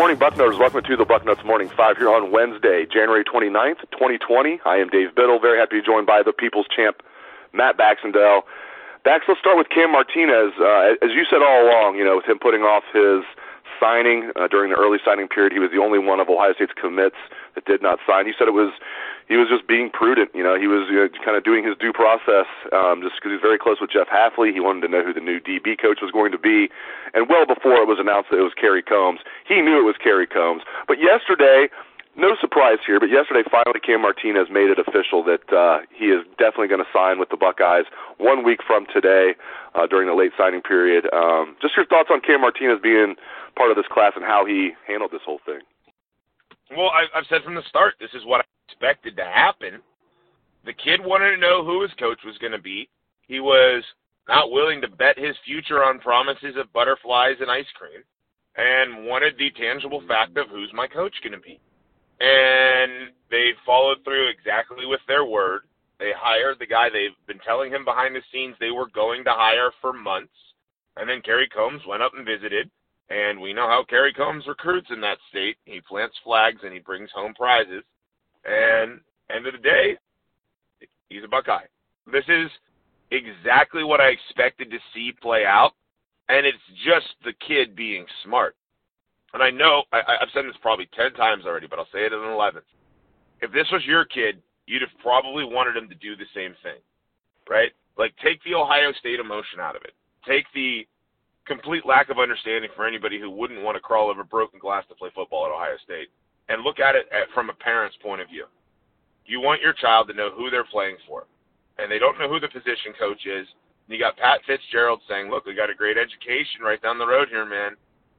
Morning, Bucknutters. Welcome to the Bucknuts Morning Five here on Wednesday, January 29th, 2020. I am Dave Biddle. Very happy to be joined by the People's Champ, Matt Baxendale. Bax, let's start with Cam Martinez. Uh, as you said all along, you know, with him putting off his signing uh, during the early signing period, he was the only one of Ohio State's commits that did not sign. He said it was he was just being prudent. You know, he was you know, kind of doing his due process um, just because he's very close with Jeff Hafley. He wanted to know who the new DB coach was going to be, and well before it was announced that it was Kerry Coombs, he knew it was Kerry Coombs. But yesterday, no surprise here, but yesterday finally Cam Martinez made it official that uh, he is definitely going to sign with the Buckeyes one week from today uh, during the late signing period. Um, just your thoughts on Cam Martinez being part of this class and how he handled this whole thing. Well, I, I've said from the start, this is what I expected to happen. The kid wanted to know who his coach was going to be. He was not willing to bet his future on promises of butterflies and ice cream, and wanted the tangible fact of who's my coach going to be. And they followed through exactly with their word. They hired the guy they've been telling him behind the scenes they were going to hire for months. And then Kerry Coombs went up and visited and we know how Kerry Coombs recruits in that state. He plants flags and he brings home prizes. And end of the day, he's a Buckeye. This is exactly what I expected to see play out, and it's just the kid being smart. And I know I, I've said this probably ten times already, but I'll say it in an eleventh. If this was your kid, you'd have probably wanted him to do the same thing, right? Like take the Ohio State emotion out of it. Take the complete lack of understanding for anybody who wouldn't want to crawl over broken glass to play football at Ohio State. And look at it at, from a parent's point of view. You want your child to know who they're playing for, and they don't know who the position coach is. And you got Pat Fitzgerald saying, "Look, we got a great education right down the road here, man,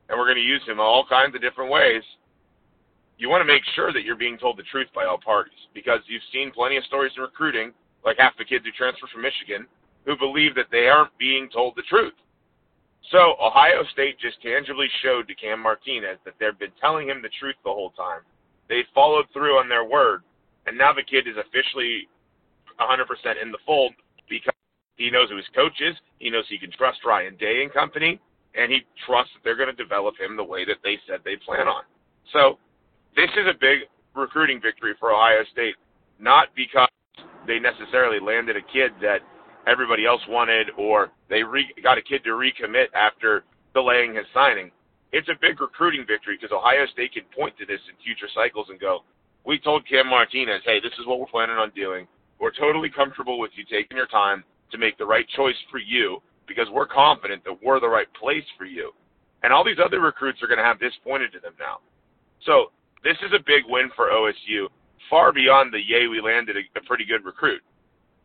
and we're going to use him all kinds of different ways." You want to make sure that you're being told the truth by all parties because you've seen plenty of stories in recruiting, like half the kids who transfer from Michigan, who believe that they aren't being told the truth so Ohio State just tangibly showed to Cam Martinez that they've been telling him the truth the whole time. They followed through on their word, and now the kid is officially 100% in the fold because he knows who his coach is. He knows he can trust Ryan Day and company, and he trusts that they're going to develop him the way that they said they plan on. So this is a big recruiting victory for Ohio State, not because they necessarily landed a kid that everybody else wanted, or they re- got a kid to recommit after delaying his signing. It's a big recruiting victory because Ohio State can point to this in future cycles and go, we told Cam Martinez, hey, this is what we're planning on doing. We're totally comfortable with you taking your time to make the right choice for you because we're confident that we're the right place for you. And all these other recruits are going to have this pointed to them now. So this is a big win for OSU, far beyond the yay, we landed a, a pretty good recruit.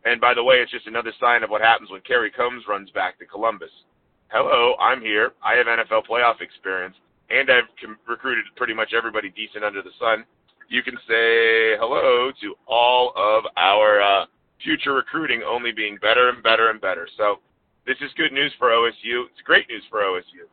And by the way, it's just another sign of what happens when Kerry Coombs runs back to Columbus. Hello, I'm here. I have NFL playoff experience, and I've com- recruited pretty much everybody decent under the sun. You can say hello to all of our uh, future recruiting only being better and better and better. So this is good news for OSU. It's great news for OSU.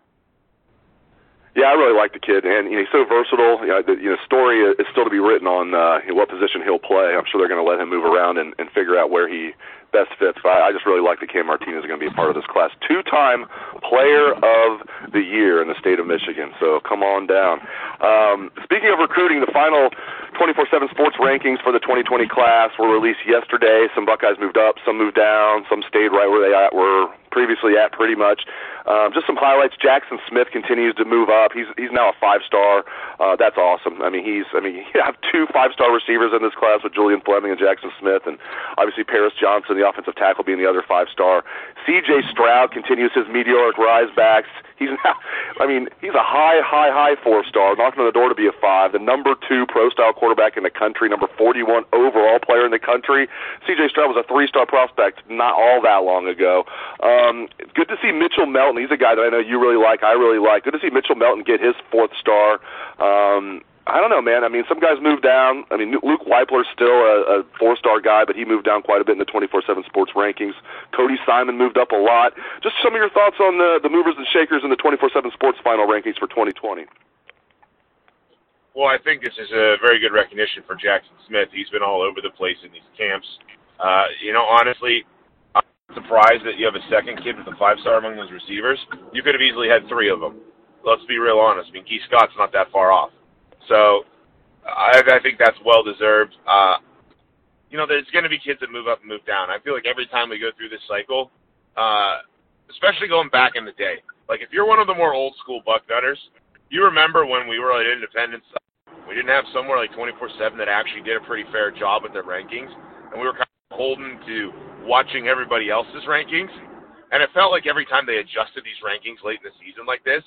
Yeah, I really like the kid, and you know, he's so versatile. You know, the you know, story is still to be written on uh, what position he'll play. I'm sure they're going to let him move around and, and figure out where he best fits. But I, I just really like that Cam Martinez is going to be a part of this class. Two-time Player of the Year in the state of Michigan. So come on down. Um, speaking of recruiting, the final 24/7 Sports rankings for the 2020 class were released yesterday. Some Buckeyes moved up, some moved down, some stayed right where they were previously at pretty much. Um, just some highlights. Jackson Smith continues to move up. He's he's now a five star. Uh, that's awesome. I mean, he's I mean, you have two five star receivers in this class with Julian Fleming and Jackson Smith, and obviously Paris Johnson, the offensive tackle, being the other five star. C.J. Stroud continues his meteoric rise Bax. He's now, I mean, he's a high, high, high four star, knocking on the door to be a five. The number two pro style quarterback in the country, number 41 overall player in the country. C.J. Stroud was a three star prospect not all that long ago. Um, good to see Mitchell Melton. He's a guy that I know you really like. I really like. Good to see Mitchell Melton get his fourth star. Um, I don't know, man. I mean, some guys moved down. I mean, Luke Wypler's still a, a four-star guy, but he moved down quite a bit in the 24/7 Sports rankings. Cody Simon moved up a lot. Just some of your thoughts on the the movers and shakers in the 24/7 Sports final rankings for 2020. Well, I think this is a very good recognition for Jackson Smith. He's been all over the place in these camps. Uh, you know, honestly, I'm surprised that you have a second kid with a five-star among those receivers. You could have easily had three of them. Let's be real honest. I mean, Gee Scott's not that far off. So I, I think that's well deserved. Uh, you know, there's going to be kids that move up and move down. I feel like every time we go through this cycle, uh, especially going back in the day, like if you're one of the more old school buck Bucknutters, you remember when we were at Independence, we didn't have somewhere like 24/7 that actually did a pretty fair job with their rankings, and we were kind of holding to watching everybody else's rankings. And it felt like every time they adjusted these rankings late in the season like this,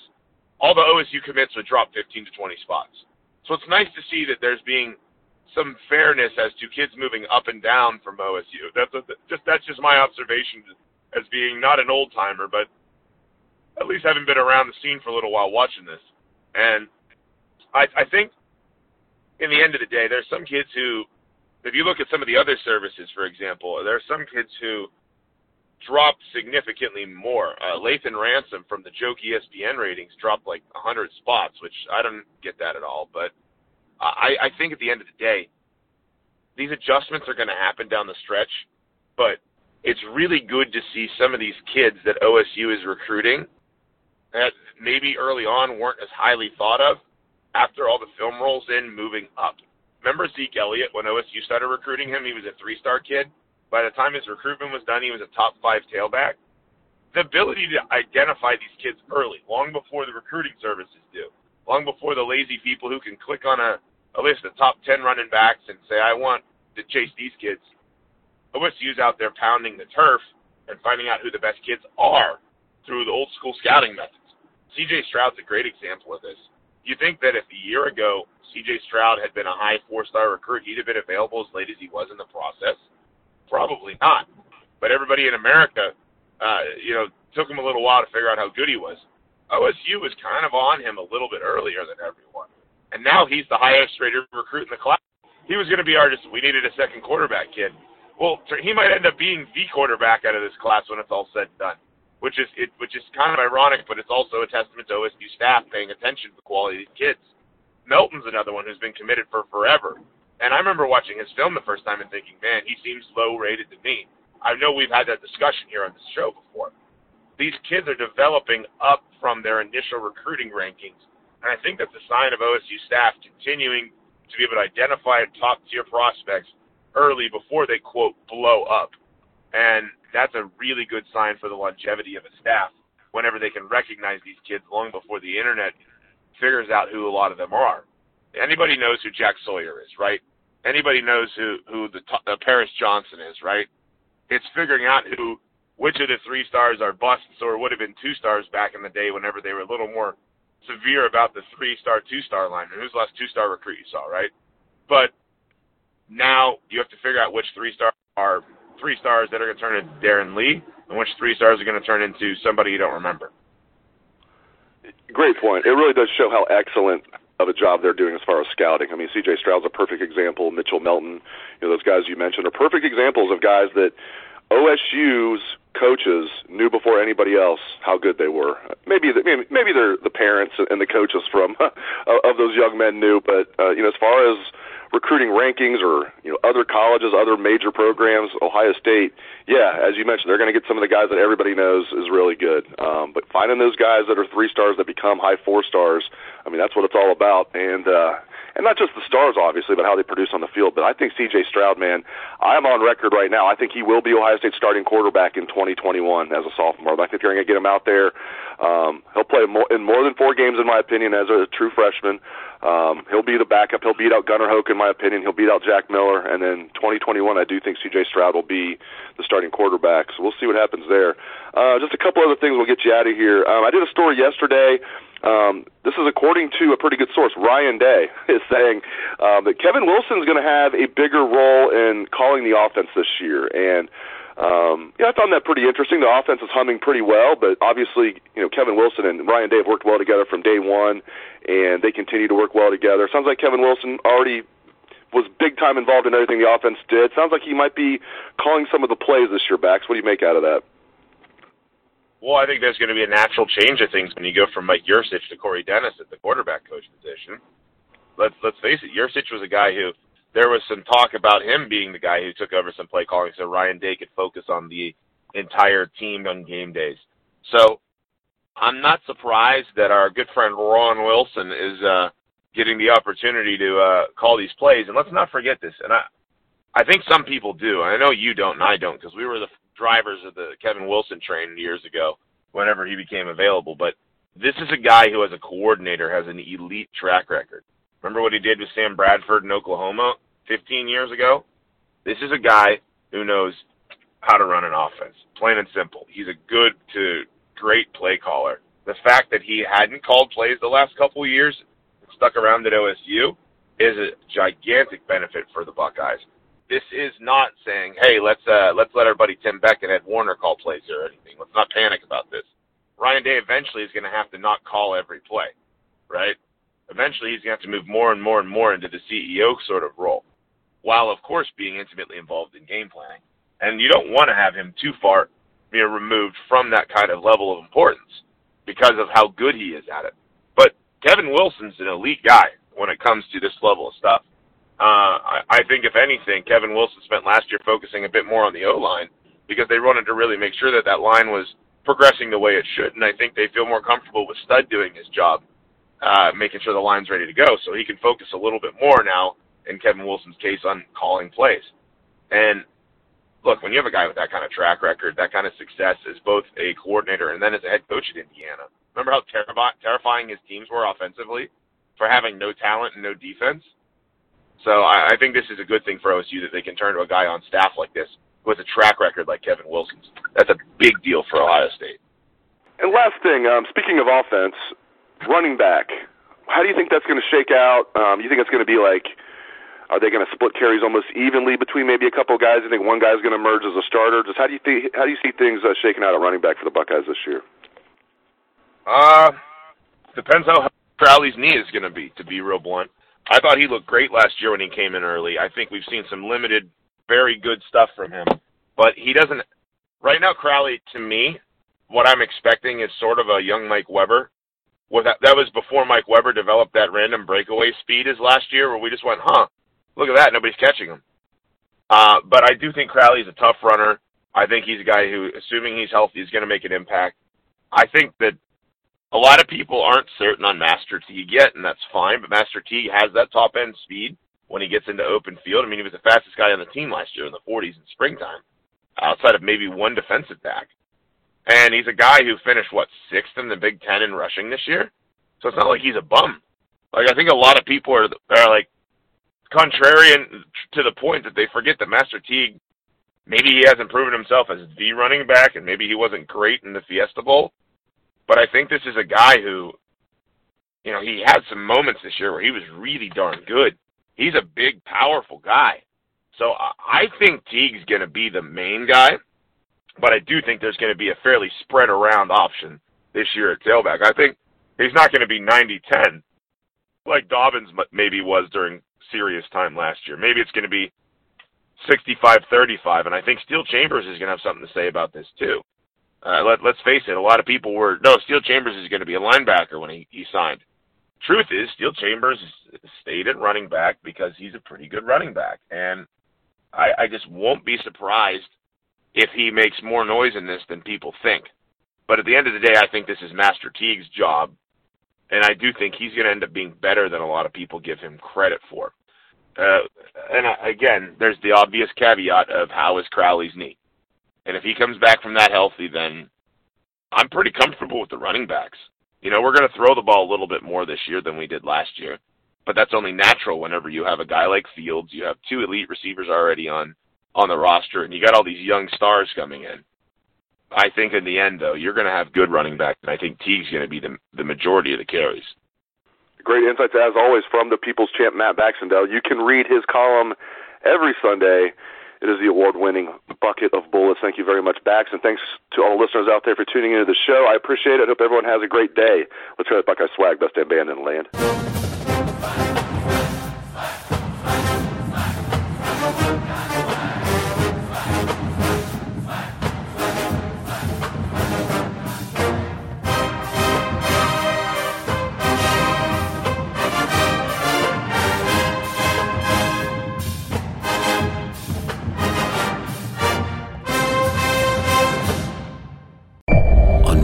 all the OSU commits would drop 15 to 20 spots. So it's nice to see that there's being some fairness as to kids moving up and down from OSU. That's a, just that's just my observation as being not an old timer, but at least having been around the scene for a little while watching this. And I, I think in the end of the day, there's some kids who, if you look at some of the other services, for example, there are some kids who dropped significantly more. Uh, Lathan Ransom from the Joke ESPN ratings dropped like 100 spots, which I don't get that at all. But I, I think at the end of the day, these adjustments are going to happen down the stretch. But it's really good to see some of these kids that OSU is recruiting that maybe early on weren't as highly thought of after all the film rolls in moving up. Remember Zeke Elliott when OSU started recruiting him? He was a three star kid. By the time his recruitment was done, he was a top five tailback. The ability to identify these kids early, long before the recruiting services do, long before the lazy people who can click on a, a list of top 10 running backs and say, I want to chase these kids. OSU's out there pounding the turf and finding out who the best kids are through the old school scouting methods. CJ Stroud's a great example of this. You think that if a year ago CJ Stroud had been a high four star recruit, he'd have been available as late as he was in the process? Everybody in America, uh, you know, took him a little while to figure out how good he was. OSU was kind of on him a little bit earlier than everyone. And now he's the highest rated recruit in the class. He was going to be our just, we needed a second quarterback kid. Well, he might end up being the quarterback out of this class when it's all said and done, which is it, which is kind of ironic, but it's also a testament to OSU staff paying attention to the quality of kids. Melton's another one who's been committed for forever. And I remember watching his film the first time and thinking, man, he seems low rated to me. I know we've had that discussion here on this show before. These kids are developing up from their initial recruiting rankings. And I think that's a sign of OSU staff continuing to be able to identify top tier prospects early before they, quote, blow up. And that's a really good sign for the longevity of a staff whenever they can recognize these kids long before the internet figures out who a lot of them are anybody knows who Jack Sawyer is, right? Anybody knows who who the uh, Paris Johnson is, right? It's figuring out who which of the three stars are busts or would have been two stars back in the day whenever they were a little more severe about the three star, two star line. And who's the last two star recruit you saw, right? But now you have to figure out which three stars are three stars that are going to turn into Darron Lee and which three stars are going to turn into somebody you don't remember. Great point. It really does show how excellent of a job they're doing as far as scouting. I mean, C.J. Stroud's a perfect example. Mitchell Melton, you know, those guys you mentioned are perfect examples of guys that OSU's coaches knew before anybody else how good they were. Maybe the, maybe they're the parents and the coaches from of those young men knew, but uh, you know, as far as recruiting rankings or you know other colleges, other major programs, Ohio State, yeah, as you mentioned, they're going to get some of the guys that everybody knows is really good. Um, but finding those guys that are three stars that become high four stars, I mean, that's what it's all about. And uh, and not just the stars, obviously, but how they produce on the field. But I think C.J. Stroud, man, I'm on record right now. I think he will be Ohio State's starting quarterback in 2021 as a sophomore. I think they're going to get him out there. Um, he'll play more, in more than four games, in my opinion, as a true freshman. Um, he'll be the backup. He'll beat out Gunnar Hoak, in my opinion. He'll beat out Jack Miller, and then 2021, I do think C.J. Stroud will be the starting quarterback. So we'll see what happens there. Uh, just a couple other things. We'll get you out of here. Um, I did a story yesterday. Um, this is according to a pretty good source. Ryan Day is saying um, that Kevin Wilson is going to have a bigger role in calling the offense this year, and um, yeah, I found that pretty interesting. The offense is humming pretty well, but obviously, you know, Kevin Wilson and Ryan Day have worked well together from day one, and they continue to work well together. Sounds like Kevin Wilson already was big time involved in everything the offense did. Sounds like he might be calling some of the plays this year. Bax, what do you make out of that? Well, I think there's going to be a natural change of things when you go from Mike Yurcich to Corey Dennis at the quarterback coach position. Let's let's face it, Yurcich was a guy who there was some talk about him being the guy who took over some play calling so Ryan Day could focus on the entire team on game days. So I'm not surprised that our good friend Ron Wilson is uh, getting the opportunity to uh, call these plays. And let's not forget this. And I, I think some people do. I know you don't, and I don't, because we were the drivers of the Kevin Wilson train years ago, whenever he became available. But this is a guy who, as a coordinator, has an elite track record. Remember what he did with Sam Bradford in Oklahoma? 15 years ago. This is a guy who knows how to run an offense, plain and simple. He's a good to great play caller. The fact that he hadn't called plays the last couple years, stuck around at OSU, is a gigantic benefit for the Buckeyes. This is not saying, "Hey, let's uh, let's let our buddy Tim Beck and Ed Warinner call plays or anything." Let's not panic about this. Ryan Day eventually is going to have to not call every play, right? Eventually, he's going to have to move more and more and more into the CEO sort of role while of course being intimately involved in game planning. And you don't want to have him too far you know, removed from that kind of level of importance because of how good he is at it. But Kevin Wilson's an elite guy when it comes to this level of stuff. Uh, I, I think if anything, Kevin Wilson spent last year focusing a bit more on the O line because they wanted to really make sure that that line was progressing the way it should. And I think they feel more comfortable with Stud doing his job, uh, making sure the line's ready to go, so he can focus a little bit more now in Kevin Wilson's case on calling plays. And look, when you have a guy with that kind of track record, that kind of success as both a coordinator and then as a head coach at Indiana, remember how ter- terrifying his teams were offensively for having no talent and no defense? So I, I think this is a good thing for OSU that they can turn to a guy on staff like this with a track record like Kevin Wilson's. That's a big deal for Ohio State. And last thing, um, speaking of offense, running back, how do you think that's going to shake out? Um, you think it's going to be like are they going to split carries almost evenly between maybe a couple of guys? I think one guy's going to emerge as a starter. Just how do you think? How do you see things uh, shaking out at running back for the Buckeyes this year? Uh, depends how Crowley's knee is going to be. To be real blunt, I thought he looked great last year when he came in early. I think we've seen some limited, very good stuff from him, but he doesn't. Right now, Crowley, to me, what I'm expecting is sort of a young Mike Weber. Was that that was before Mike Weber developed that random breakaway speed as last year, where we just went, huh? Look at that. Nobody's catching him. Uh, but I do think Crowley's a tough runner. I think he's a guy who, assuming he's healthy, is going to make an impact. I think that a lot of people aren't certain on Master Teague yet, and that's fine. But Master Teague has that top end speed when he gets into open field. I mean, he was the fastest guy on the team last year in the 40s in springtime, outside of maybe one defensive back. And he's a guy who finished what sixth in the Big Ten in rushing this year. So it's not like he's a bum. Like I think a lot of people are are like, contrarian to the point that they forget that Master Teague maybe he hasn't proven himself as the running back, and maybe he wasn't great in the Fiesta Bowl. But I think this is a guy who, you know, he had some moments this year where he was really darn good. He's a big, powerful guy. So I think Teague's going to be the main guy, but I do think there's going to be a fairly spread around option this year at tailback. I think he's not going to be 90-10 like Dobbins maybe was during serious time last year. Maybe it's going to be 65-35, and I think Steele Chambers is going to have something to say about this too. Uh, let, let's face it, a lot of people were no Steele Chambers is going to be a linebacker when he, he signed. Truth is, Steele Chambers stayed at running back because he's a pretty good running back, and I, I just won't be surprised if he makes more noise in this than people think. But at the end of the day, I think this is Master Teague's job and I do think he's going to end up being better than a lot of people give him credit for. Uh, and again, there's the obvious caveat of how is Crowley's knee, and if he comes back from that healthy, then I'm pretty comfortable with the running backs. You know, we're going to throw the ball a little bit more this year than we did last year, but that's only natural whenever you have a guy like Fields, you have two elite receivers already on on the roster, and you got all these young stars coming in. I think in the end, though, you're going to have good running back, and I think Teague's going to be the the majority of the carries. Great insights as always from the People's Champ Matt Baxendale. You can read his column every Sunday. It is the award-winning bucket of bullets. Thank you very much, Bax, and thanks to all the listeners out there for tuning into the show. I appreciate it. Hope everyone has a great day. Let's hear that Buckeye swag, best damn band in the land.